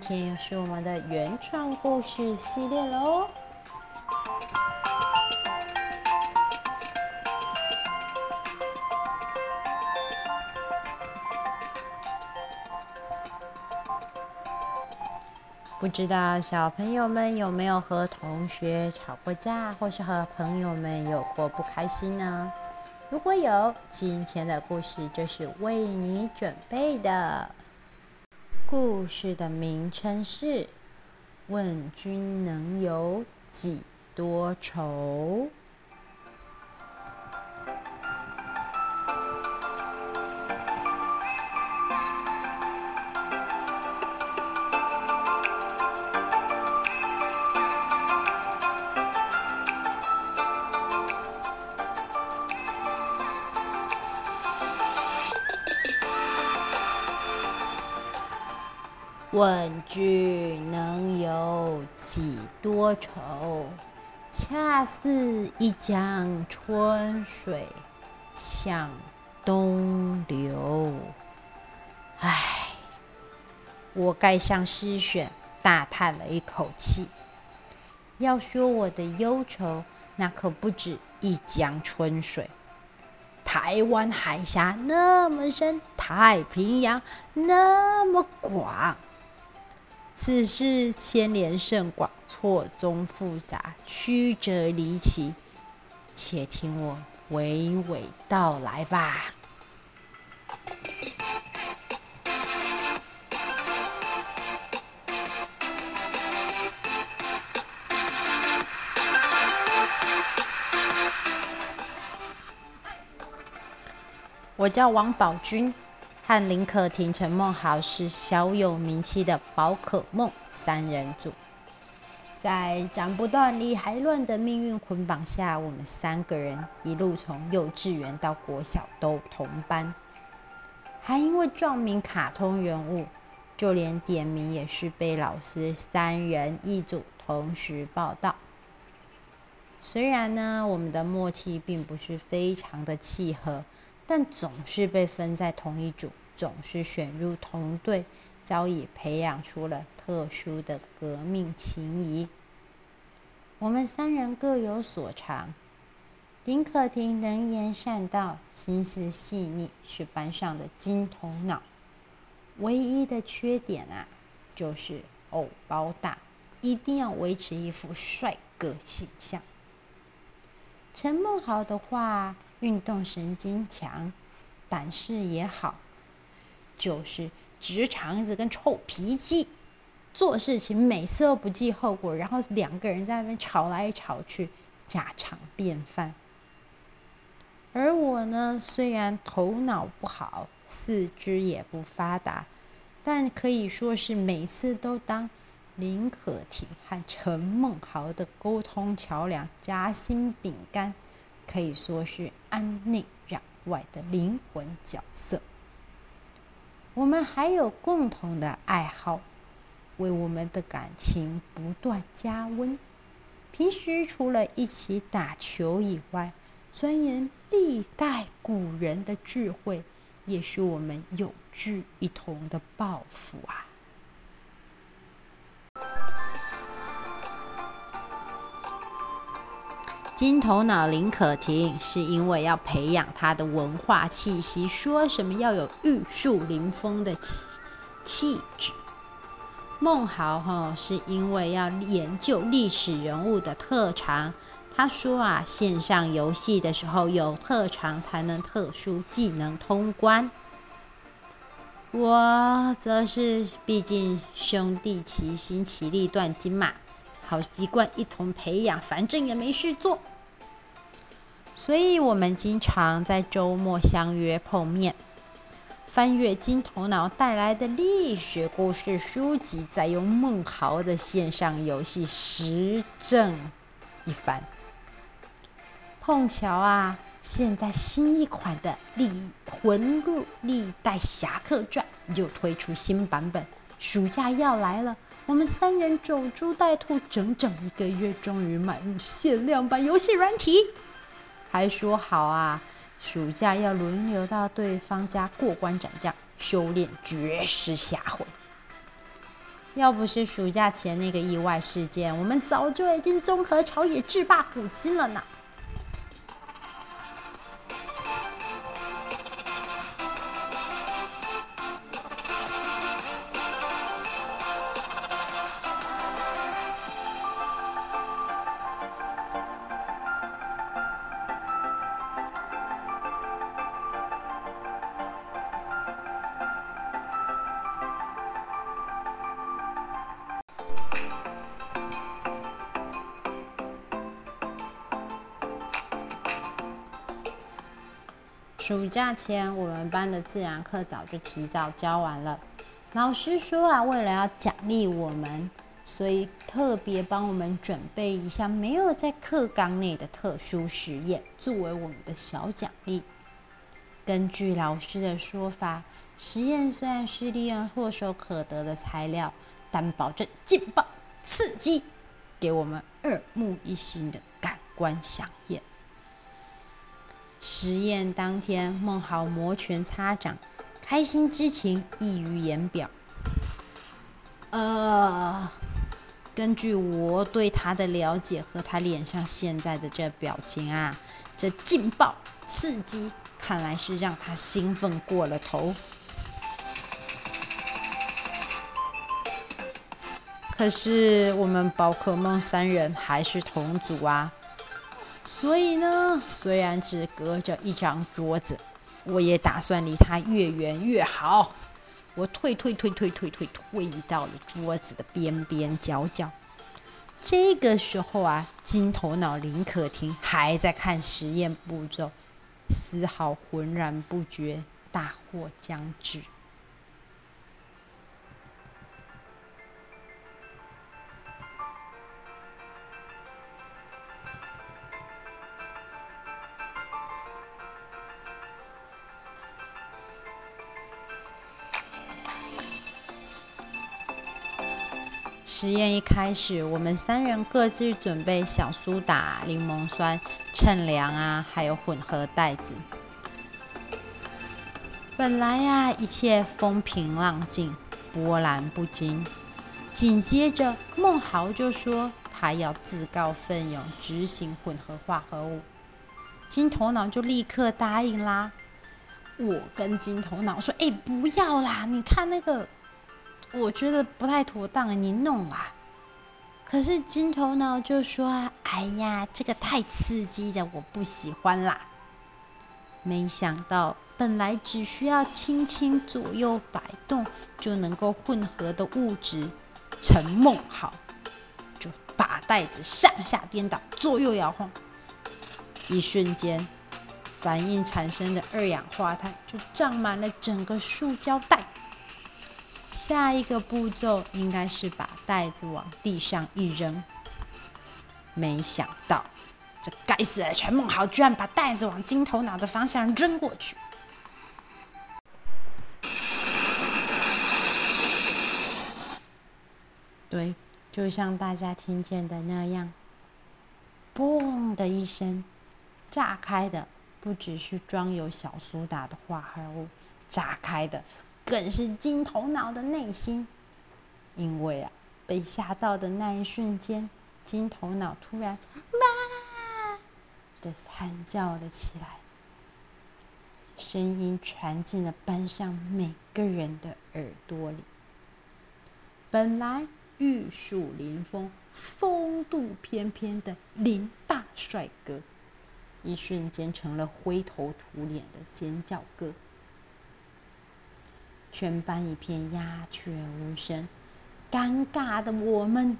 今天又是我们的原创故事系列喽。不知道小朋友们有没有和同学吵过架，或是和朋友们有过不开心呢？如果有，今天的故事就是为你准备的。故事的名称是《问君能有几多愁》。问君能有几多愁？恰似一江春水向东流。唉，我盖上诗选，大叹了一口气。要说我的忧愁，那可不止一江春水。台湾海峡那么深，太平洋那么广。此事牵连甚广，错综复杂，曲折离奇，且听我娓娓道来吧。我叫王宝君。和林可婷、陈梦豪是小有名气的宝可梦三人组，在斩不断、理还乱的命运捆绑下，我们三个人一路从幼稚园到国小都同班，还因为撞名卡通人物，就连点名也是被老师三人一组同时报到。虽然呢，我们的默契并不是非常的契合。但总是被分在同一组，总是选入同队，早已培养出了特殊的革命情谊。我们三人各有所长，林可婷能言善道，心思细腻，是班上的金头脑。唯一的缺点啊，就是偶包大，一定要维持一副帅哥形象。陈梦豪的话。运动神经强，胆识也好，就是直肠子跟臭脾气，做事情每次都不计后果，然后两个人在那边吵来吵去，家常便饭。而我呢，虽然头脑不好，四肢也不发达，但可以说是每次都当林可婷和陈梦豪的沟通桥梁，夹心饼干。可以说是安内攘外的灵魂角色。我们还有共同的爱好，为我们的感情不断加温。平时除了一起打球以外，钻研历代古人的智慧，也是我们有志一同的抱负啊。金头脑林可婷是因为要培养她的文化气息，说什么要有玉树临风的气气质。孟豪哈是因为要研究历史人物的特长，他说啊，线上游戏的时候有特长才能特殊技能通关。我则是毕竟兄弟齐心，其利断金嘛，好习惯一同培养，反正也没事做。所以，我们经常在周末相约碰面。翻阅金头脑带来的历史故事书籍，再用孟豪的线上游戏实证一番。碰巧啊，现在新一款的《历魂录历代侠客传》又推出新版本，暑假要来了。我们三人守株待兔整整一个月，终于买入限量版游戏软体，还说好啊，暑假要轮流到对方家过关斩将，修炼绝世侠魂。要不是暑假前那个意外事件，我们早就已经综合朝野制霸古今了呢。暑假前，我们班的自然课早就提早教完了。老师说啊，为了要奖励我们，所以特别帮我们准备一项没有在课纲内的特殊实验，作为我们的小奖励。根据老师的说法，实验虽然是利用唾手可得的材料，但保证劲爆刺激，给我们耳目一新的感官饗宴。实验当天，孟豪摩拳擦掌，开心之情溢于言表。呃，根据我对他的了解和他脸上现在的这表情啊，这劲爆刺激，看来是让他兴奋过了头。可是我们宝可梦三人还是同组啊。所以呢，虽然只隔着一张桌子，我也打算离他越远越好。我退退退退退退退到了桌子的边边角角。这个时候啊，金头脑林可婷还在看实验步骤，丝毫浑然不觉大祸将至。实验一开始，我们三人各自准备小苏打、柠檬酸、称量啊，还有混合袋子。本来呀，一切风平浪静，波澜不惊。紧接着，孟豪就说他要自告奋勇执行混合化合物，金头脑就立刻答应啦。我跟金头脑说：“哎，不要啦，你看那个。”我觉得不太妥当，你弄啦。可是金头脑就说：“哎呀，这个太刺激的，我不喜欢啦。”没想到，本来只需要轻轻左右摆动就能够混合的物质，陈梦好就把袋子上下颠倒，左右摇晃，一瞬间，反应产生的二氧化碳就占满了整个塑胶袋。下一个步骤应该是把袋子往地上一扔，没想到这该死的陈梦豪居然把袋子往金头脑的方向扔过去。对，就像大家听见的那样，嘣的一声，炸开的不只是装有小苏打的化合物，炸开的。更是金头脑的内心，因为啊，被吓到的那一瞬间，金头脑突然“妈”的惨叫了起来，声音传进了班上每个人的耳朵里。本来玉树临风、风度翩翩的林大帅哥，一瞬间成了灰头土脸的尖叫哥。全班一片鸦雀无声，尴尬的我们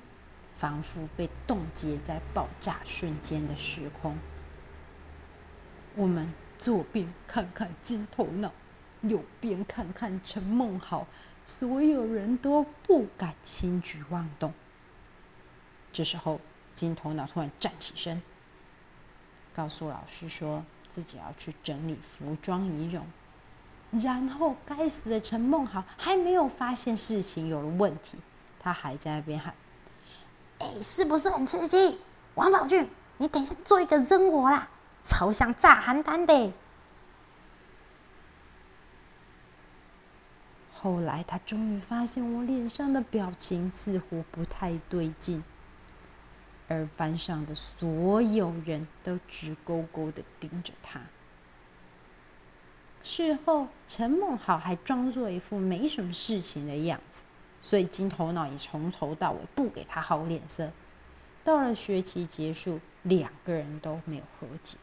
仿佛被冻结在爆炸瞬间的时空。我们左边看看金头脑，右边看看陈梦豪，所有人都不敢轻举妄动。这时候，金头脑突然站起身，告诉老师说自己要去整理服装仪容。然后，该死的陈梦豪还没有发现事情有了问题，他还在那边喊：“哎，是不是很刺激？王宝俊，你等一下做一个扔我啦，超像炸邯郸的。”后来，他终于发现我脸上的表情似乎不太对劲，而班上的所有人都直勾勾的盯着他。事后，陈梦好还装作一副没什么事情的样子，所以金头脑也从头到尾不给他好脸色。到了学期结束，两个人都没有和解。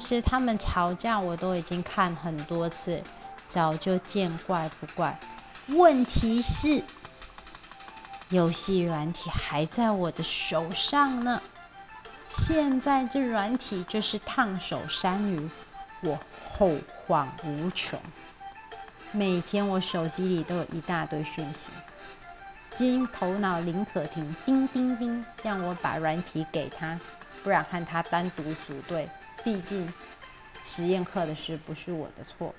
其实他们吵架我都已经看很多次，早就见怪不怪。问题是，游戏软体还在我的手上呢。现在这软体就是烫手山芋，我后患无穷。每天我手机里都有一大堆讯息，金头脑林可婷，叮叮叮，让我把软体给他，不然和他单独组队。毕竟，实验课的事不是我的错。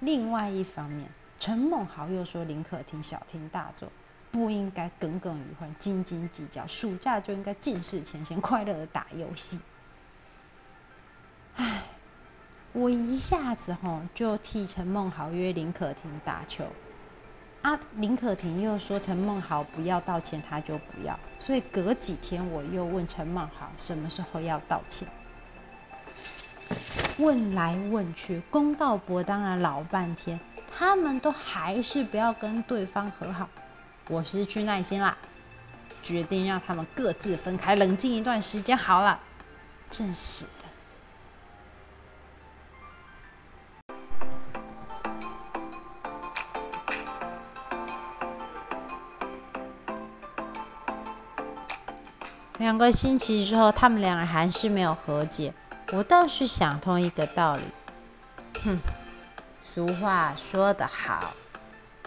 另外一方面，陈梦豪又说林可婷小题大做，不应该耿耿于怀、斤斤计较。暑假就应该尽释前嫌，快乐的打游戏。唉，我一下子吼就替陈梦豪约林可婷打球，啊，林可婷又说陈梦豪不要道歉，他就不要。所以隔几天我又问陈梦豪什么时候要道歉。问来问去，公道伯当了老半天，他们都还是不要跟对方和好。我失去耐心啦，决定让他们各自分开，冷静一段时间好了。真是的。两个星期之后，他们两人还是没有和解。我倒是想通一个道理，哼，俗话说得好，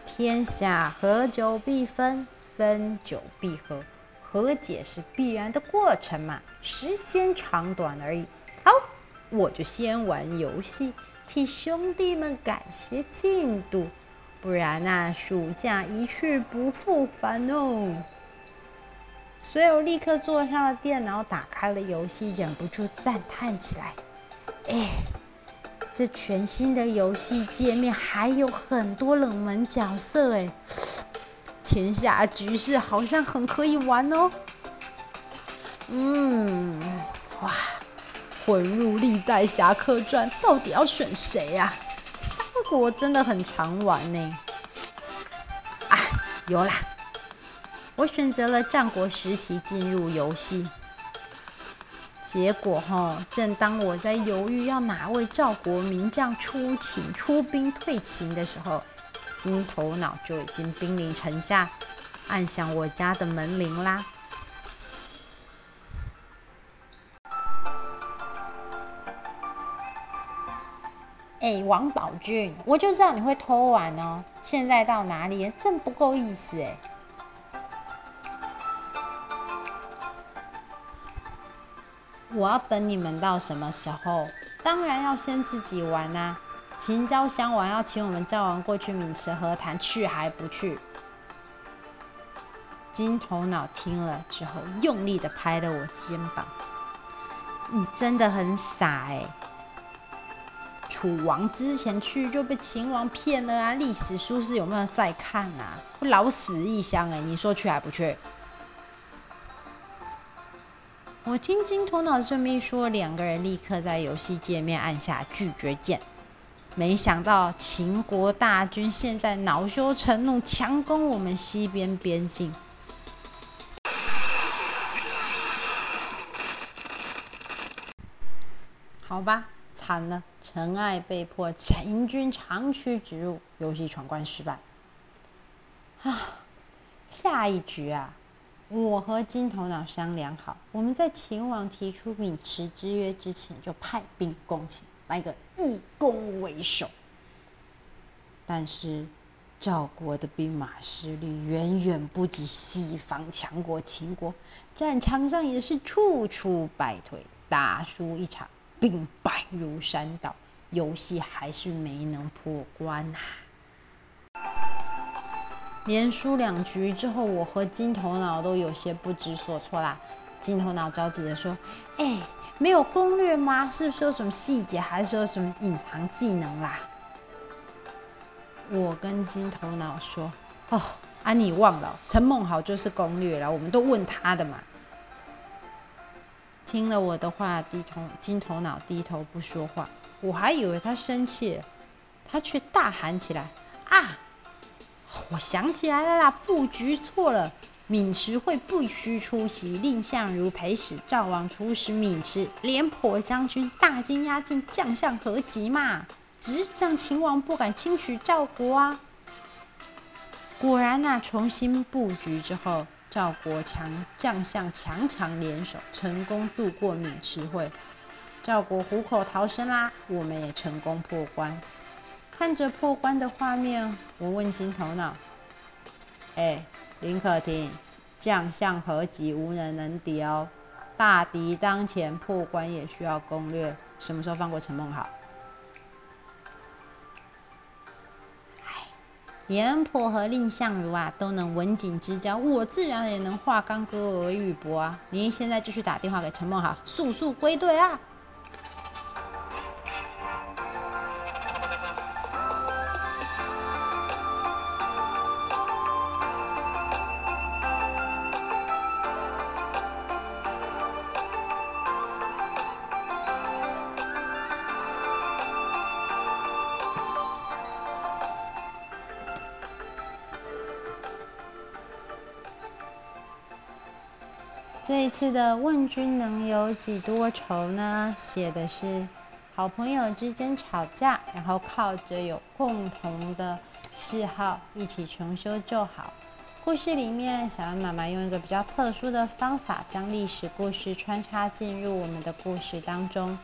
天下合久必分，分久必合，和解是必然的过程嘛，时间长短而已。好，我就先玩游戏，替兄弟们赶些进度，不然那暑假一去不复返哦。所以我立刻坐上了电脑，打开了游戏，忍不住赞叹起来：“哎，这全新的游戏界面还有很多冷门角色，哎，天下局势好像很可以玩哦。”嗯，哇，混入历代侠客传，到底要选谁呀？三国真的很常玩呢。啊，有啦。我选择了战国时期进入游戏，结果哈，正当我在犹豫要哪位赵国名将出秦出兵退秦的时候，金头脑就已经兵临城下，按响我家的门铃啦。哎，王宝俊，我就知道你会偷玩哦，现在到哪里？真不够意思哎。我要等你们到什么时候？当然要先自己玩啊！秦昭襄王要请我们赵王过去渑池和谈，去还不去？金头脑听了之后，用力的拍了我肩膀：“你真的很傻哎！楚王之前去就被秦王骗了啊！历史书是有没有在看啊？老死异乡哎！你说去还不去？”我听金头脑这么一说，两个人立刻在游戏界面按下拒绝键。没想到秦国大军现在恼羞成怒，强攻我们西边边境。好吧，惨了，陈爱被迫秦军长驱直入，游戏闯关失败。啊，下一局啊，我和金头脑商量好，我们在秦王提出渑池之约之前，就派兵攻秦，来个以攻为守。但是赵国的兵马实力远远不及西方强国秦国，战场上也是处处败退，打输一场，兵败如山倒，游戏还是没能破关呐、连输两局之后，我和金头脑都有些不知所措啦。金头脑着急地说：“哎，没有攻略吗？是不是有什么细节，还是有什么隐藏技能啦？”我跟金头脑说：“哦，啊，你忘了，陈梦豪就是攻略了，我们都问他的嘛。”听了我的话，低头金头脑低头不说话。我还以为他生气了，他却大喊起来：“啊！我想起来了啦，布局错了，渑池会不须出席，蔺相如陪使赵王出使渑池，廉颇将军大军压境，将相何及嘛。”直让秦王不敢轻取赵国啊！果然呐、啊，重新布局之后，赵国强将相强强联手，成功渡过渑池会，赵国虎口逃生啦！我们也成功破关。看着破关的画面，我问金头脑：“哎，林可婷，将相何及，无人能敌哦。大敌当前，破关也需要攻略。什么时候放过陈梦豪？”廉颇和蔺相如啊，都能文景之交，我自然也能化干戈为玉帛啊！您现在就去打电话给陈梦豪，速速归队啊！这一次的问君能有几多愁呢？写的是好朋友之间吵架，然后靠着有共同的嗜好一起重修旧好。故事里面，小恩妈妈用一个比较特殊的方法，将历史故事穿插进入我们的故事当中。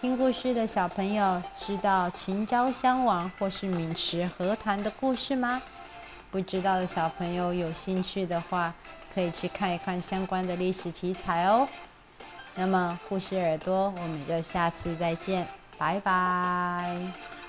听故事的小朋友知道秦昭襄王或是渑池和谈的故事吗？不知道的小朋友有兴趣的话，可以去看一看相关的历史题材哦。那么，护士耳朵，我们就下次再见，拜拜。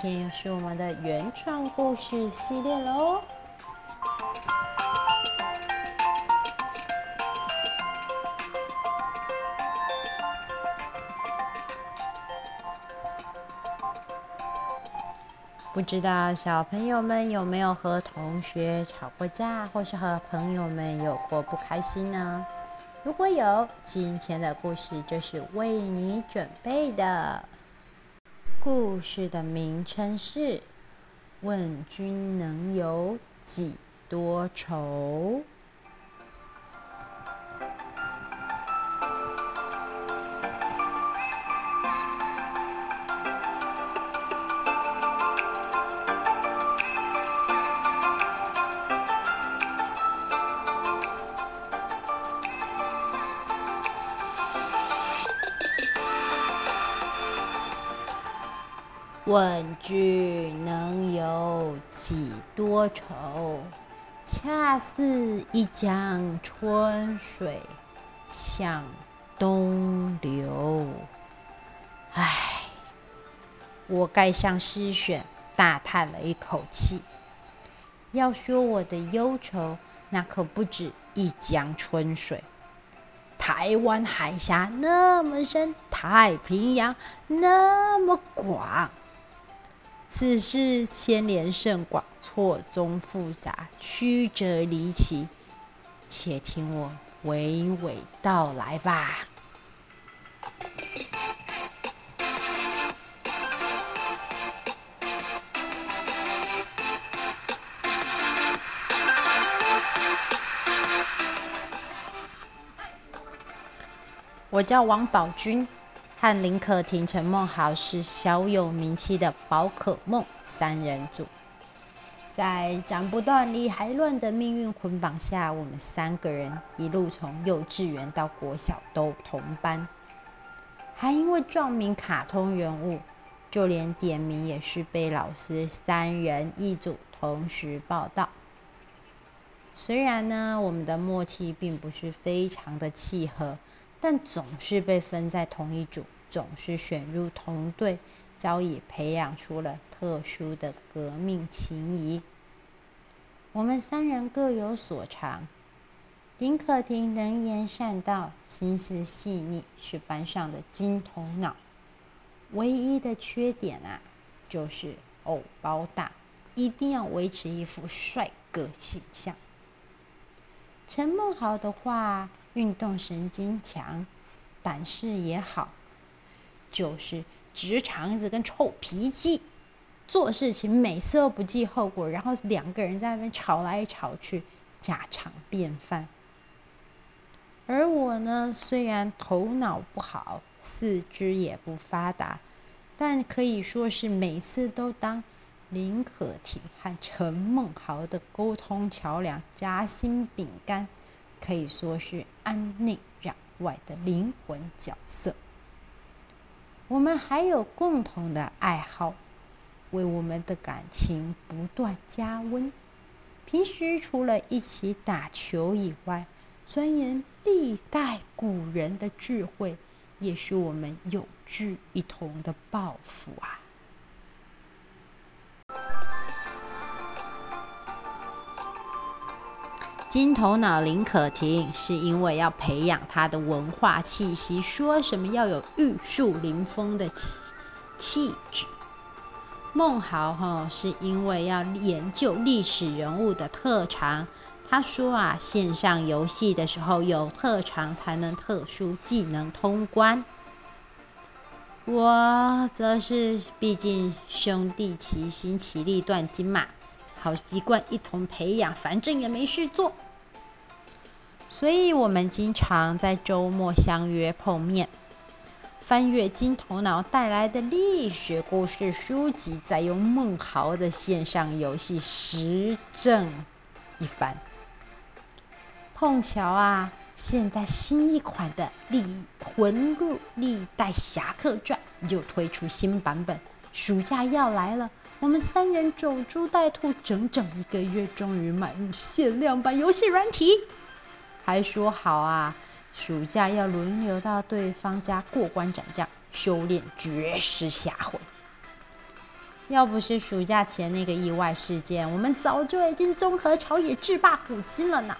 今天又是我们的原创故事系列喽。不知道小朋友们有没有和同学吵过架，或是和朋友们有过不开心呢？如果有，今天的故事就是为你准备的。故事的名称是《问君能有几多愁》。问君能有几多愁？恰似一江春水向东流。唉，我盖上诗选，大叹了一口气。要说我的忧愁，那可不止一江春水。台湾海峡那么深，太平洋那么广。此事牵连甚广，错综复杂，曲折离奇。且听我娓娓道来吧。我叫王宝君。和林可婷、陈梦豪是小有名气的宝可梦三人组，在斩不断、理还乱的命运捆绑下，我们三个人一路从幼稚园到国小都同班，还因为撞名卡通人物，就连点名也是被老师三人一组同时报到。虽然呢，我们的默契并不是非常的契合。但总是被分在同一组，总是选入同队，早已培养出了特殊的革命情谊。我们三人各有所长，林可婷能言善道，心思细腻，是班上的金头脑。唯一的缺点啊，就是偶包大，一定要维持一副帅哥形象。陈梦豪的话。运动神经强，胆识也好，就是直肠子跟臭脾气，做事情每次都不计后果，然后两个人在那边吵来吵去，家常便饭。而我呢，虽然头脑不好，四肢也不发达，但可以说是每次都当林可婷和陈梦豪的沟通桥梁，夹心饼干。可以说是安内攘外的灵魂角色。我们还有共同的爱好，为我们的感情不断加温。平时除了一起打球以外，钻研历代古人的智慧，也是我们有志一同的抱负啊。金头脑林可婷是因为要培养她的文化气息，说什么要有玉树临风的气气质。孟豪哈是因为要研究历史人物的特长，他说啊，线上游戏的时候有特长才能特殊技能通关。我则是毕竟兄弟齐心，其利断金嘛。好习惯一同培养，反正也没事做，所以我们经常在周末相约碰面，翻阅金头脑带来的历史故事书籍，再用梦豪的线上游戏实证一番。碰巧啊，现在新一款的《历魂录历代侠客传》又推出新版本，暑假要来了。我们三人守株待兔，整整一个月，终于买入限量版游戏软体，还说好啊，暑假要轮流到对方家过关斩将，修炼绝世侠魂。要不是暑假前那个意外事件，我们早就已经综合朝野，制霸古今了呢。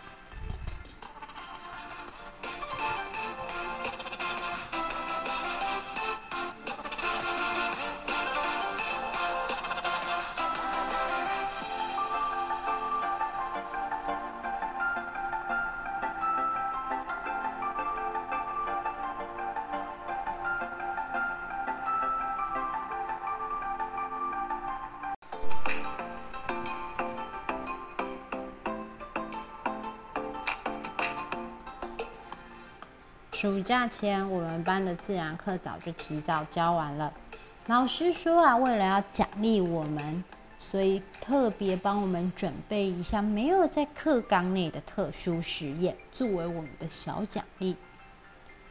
暑假前，我们班的自然课早就提早教完了。老师说啊，为了要奖励我们，所以特别帮我们准备一项没有在课纲内的特殊实验，作为我们的小奖励。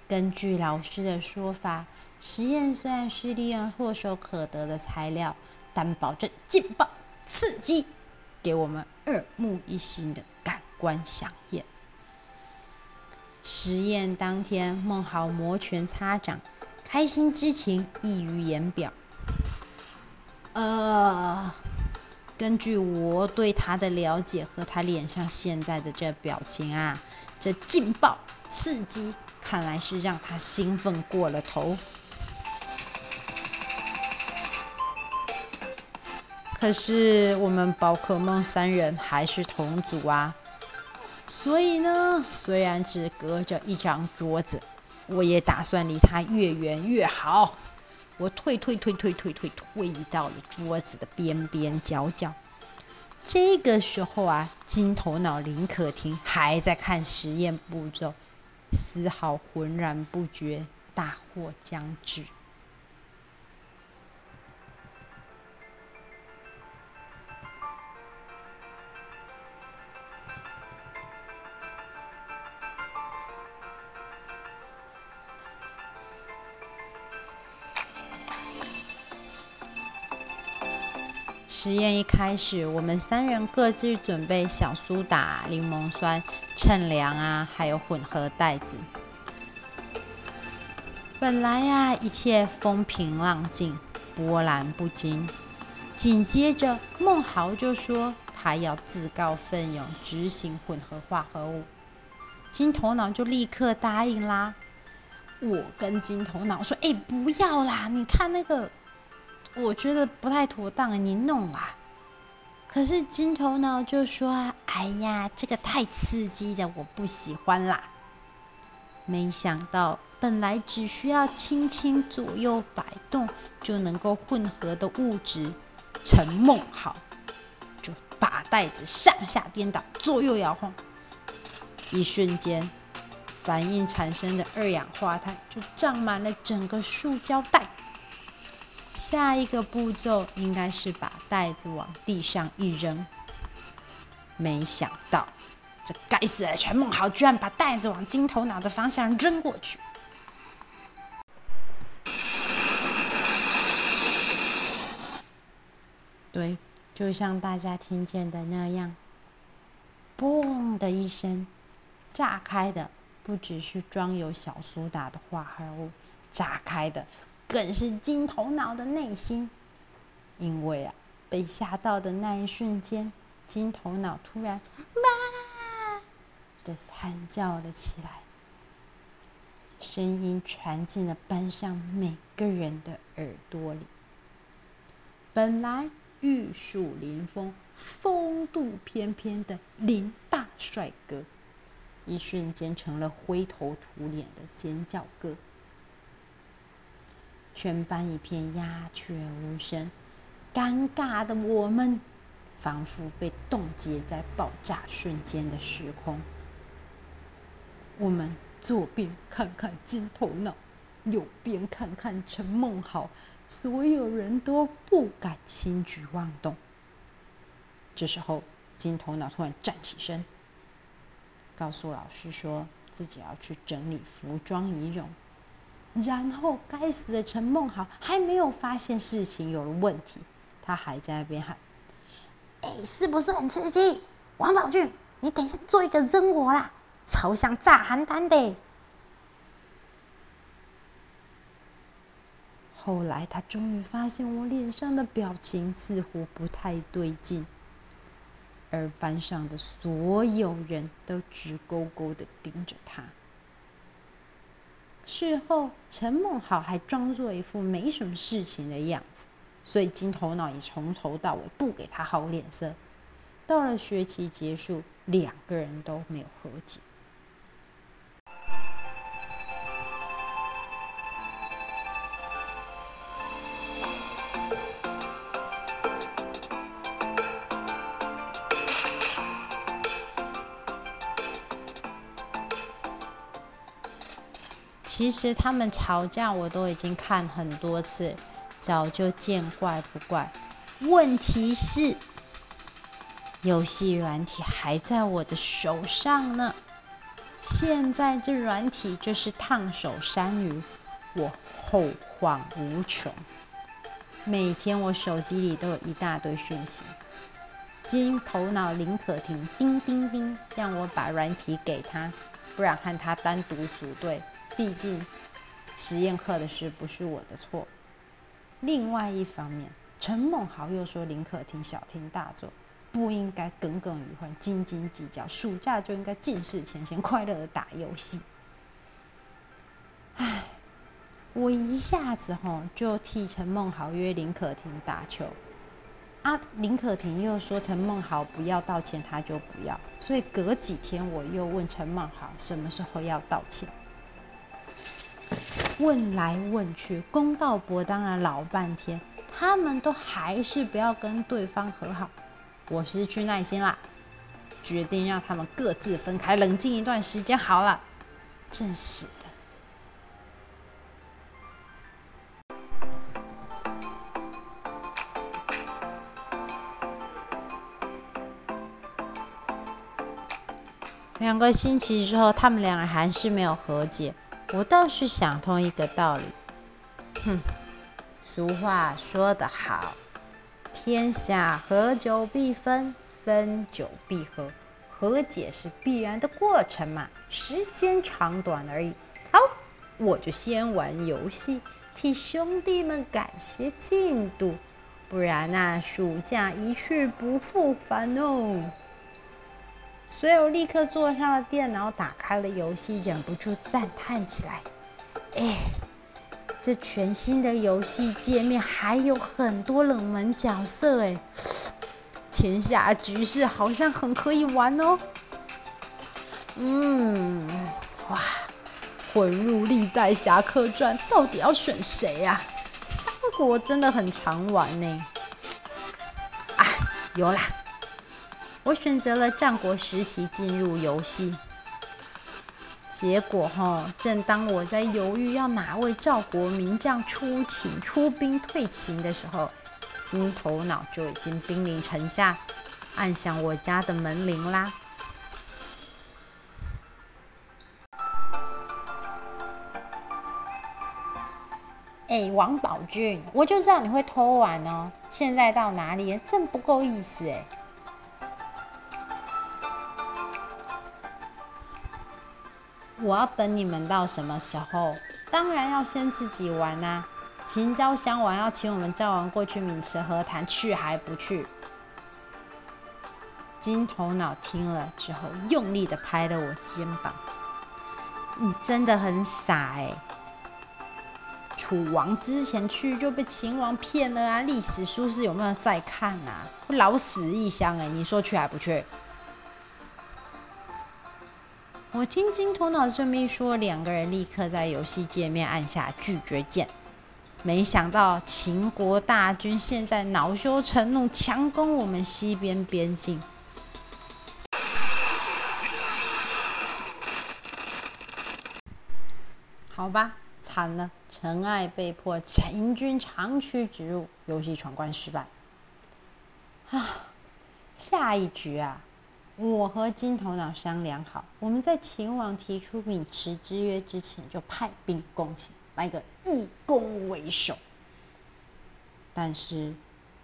根据老师的说法，实验虽然是利用唾手可得的材料，但保证劲爆刺激，给我们耳目一新的感官饗宴。实验当天，孟豪摩拳擦掌，开心之情溢于言表。呃，根据我对他的了解和他脸上现在的这表情啊，这劲爆刺激，看来是让他兴奋过了头。可是我们宝可梦三人还是同组啊，所以呢，虽然只隔着一张桌子，我也打算离他越远越好。我退退退退退退退到了桌子的边边角角。这个时候啊，金头脑林可婷还在看实验步骤，丝毫浑然不觉大祸将至。实验一开始，我们三人各自准备小苏打、柠檬酸、称量啊，还有混合袋子。本来呀、啊，一切风平浪静，波澜不惊。紧接着，孟豪就说他要自告奋勇执行混合化合物，金头脑就立刻答应啦。我跟金头脑说：“哎，不要啦，你看那个。”我觉得不太妥当，你弄啦。可是金头脑就说：“哎呀，这个太刺激了，我不喜欢啦。”没想到，本来只需要轻轻左右摆动就能够混合的物质，陈梦好就把袋子上下颠倒，左右摇晃，一瞬间，反应产生的二氧化碳就占满了整个塑胶袋。下一个步骤应该是把袋子往地上一扔，没想到这该死的陈梦豪居然把袋子往金头脑的方向扔过去。对，就像大家听见的那样，嘣的一声，炸开的不只是装有小苏打的化合物，炸开的。更是金头脑的内心，因为啊，被吓到的那一瞬间，金头脑突然“妈”的惨叫了起来，声音传进了班上每个人的耳朵里。本来玉树临风、风度翩翩的林大帅哥，一瞬间成了灰头土脸的尖叫哥。全班一片鸦雀无声，尴尬的我们仿佛被冻结在爆炸瞬间的时空。我们左边看看金头脑，右边看看陈梦豪，所有人都不敢轻举妄动。这时候，金头脑突然站起身，告诉老师说自己要去整理服装仪容。然后，该死的陈梦豪还没有发现事情有了问题，他还在那边喊：“哎，是不是很刺激？王宝俊，你等一下做一个扔我啦，超像炸邯郸的。”后来，他终于发现我脸上的表情似乎不太对劲，而班上的所有人都直勾勾的盯着他。事后，陈梦好还装作一副没什么事情的样子，所以金头脑也从头到尾不给他好脸色。到了学期结束，两个人都没有和解。其实他们吵架我都已经看很多次，早就见怪不怪。问题是，游戏软体还在我的手上呢。现在这软体就是烫手山芋，我后患无穷。每天我手机里都有一大堆讯息，金头脑林可婷，叮叮叮，让我把软体给他，不然和他单独组队。毕竟实验课的事不是我的错。另外一方面，陈梦豪又说林可婷小题大做，不应该耿耿于怀、斤斤计较，暑假就应该尽释前嫌，快乐的打游戏。唉。我一下子吼就替陈梦豪约林可婷打球，啊，林可婷又说陈梦豪不要道歉，他就不要，所以隔几天我又问陈梦豪什么时候要道歉，问来问去，公道伯当然老半天，他们都还是不要跟对方和好，我失去耐心啦，决定让他们各自分开，冷静一段时间好了，真是的。两个星期之后，他们两人还是没有和解。我倒是想通一个道理，哼，俗话说得好，天下合久必分，分久必合，和解是必然的过程嘛，时间长短而已。好，我就先玩游戏，替兄弟们赶些进度，不然那暑假一去不复返哦。所以我立刻坐上了电脑，打开了游戏，忍不住赞叹起来：“哎，这全新的游戏界面还有很多冷门角色哎，天下局势好像很可以玩哦。”嗯，哇，混入历代侠客传，到底要选谁呀？三国真的很常玩呢。啊，有啦。我选择了战国时期进入游戏，结果哈，正当我在犹豫要哪位赵国名将出勤出兵退秦的时候，金头脑就已经兵临城下，按响我家的门铃啦。哎，王宝俊，我就知道你会偷玩哦！现在到哪里？真不够意思哎！我要等你们到什么时候？当然要先自己玩啊！秦昭襄王要请我们赵王过去渑池和谈，去还不去？金头脑听了之后，用力的拍了我肩膀：“你真的很傻哎！楚王之前去就被秦王骗了啊！历史书是有没有在看啊？老死异乡哎！你说去还不去？”我听金头脑这么一说，两个人立刻在游戏界面按下拒绝键。没想到秦国大军现在恼羞成怒，强攻我们西边边境。好吧，惨了，陈爱被迫秦军长驱直入，游戏闯关失败。啊，下一局啊！我和金头脑商量好，我们在秦王提出渑池之约之前，就派兵攻秦，来个以攻为守。但是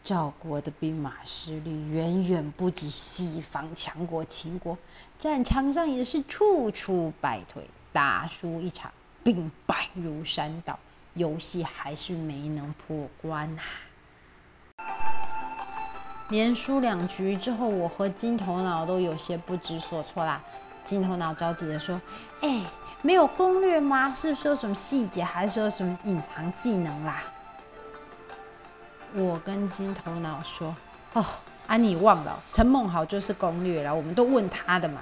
赵国的兵马实力远远不及西方强国秦国，战场上也是处处败退，打输一场，兵败如山倒，游戏还是没能破关呐、连输两局之后，我和金头脑都有些不知所措啦。金头脑着急地说：“哎、没有攻略吗？是不是有什么细节，还是有什么隐藏技能啦？”我跟金头脑说：“哦，啊，你忘了，陈梦豪就是攻略了，我们都问他的嘛。”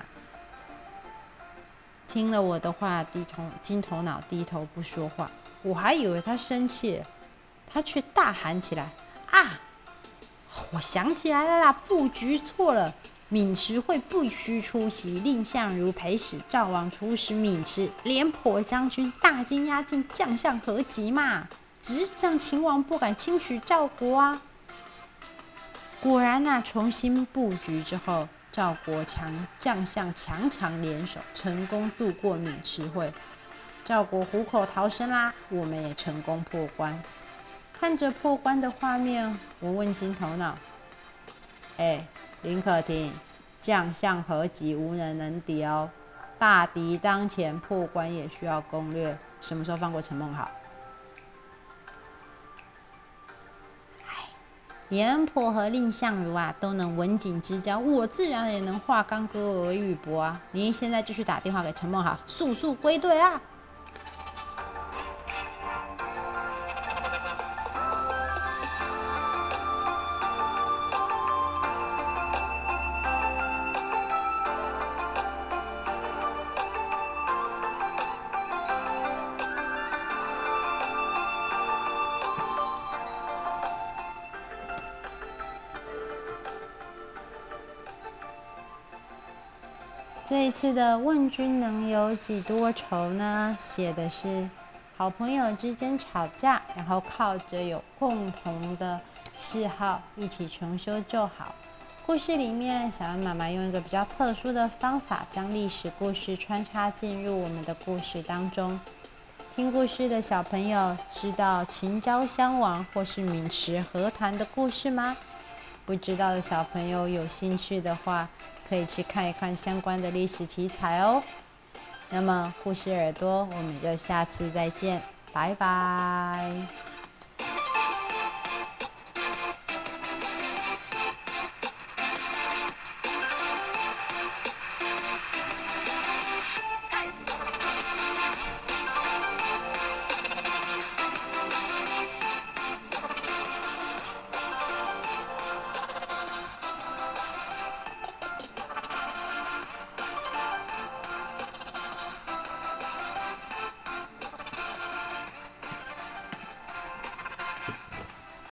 听了我的话，低头金头脑低头不说话。我还以为他生气了，他却大喊起来：“啊！”我想起来了啦，布局错了。渑池会不需出席，蔺相如陪使赵王出使渑池，廉颇将军大军压境，将相何急嘛？只让秦王不敢轻取赵国啊。果然呐、重新布局之后，赵国强将相强强联手，成功渡过渑池会。赵国虎口逃生啦，我们也成功破关。看着破关的画面，我问金头脑：“哎，林可婷，将相何急，无人能敌哦。大敌当前，破关也需要攻略。什么时候放过陈梦好？”哎，廉颇和蔺相如啊，都能文景之交，我自然也能化干戈为玉帛啊！你现在就去打电话给陈梦好，速速归队啊！这一次的问君能有几多愁呢？写的是好朋友之间吵架，然后靠着有共同的嗜好一起重修旧好。故事里面，小恩妈妈用一个比较特殊的方法，将历史故事穿插进入我们的故事当中。听故事的小朋友知道秦昭襄王或是渑池和谈的故事吗？不知道的小朋友有兴趣的话，可以去看一看相关的历史题材哦。那么，护士耳朵，我们就下次再见，拜拜。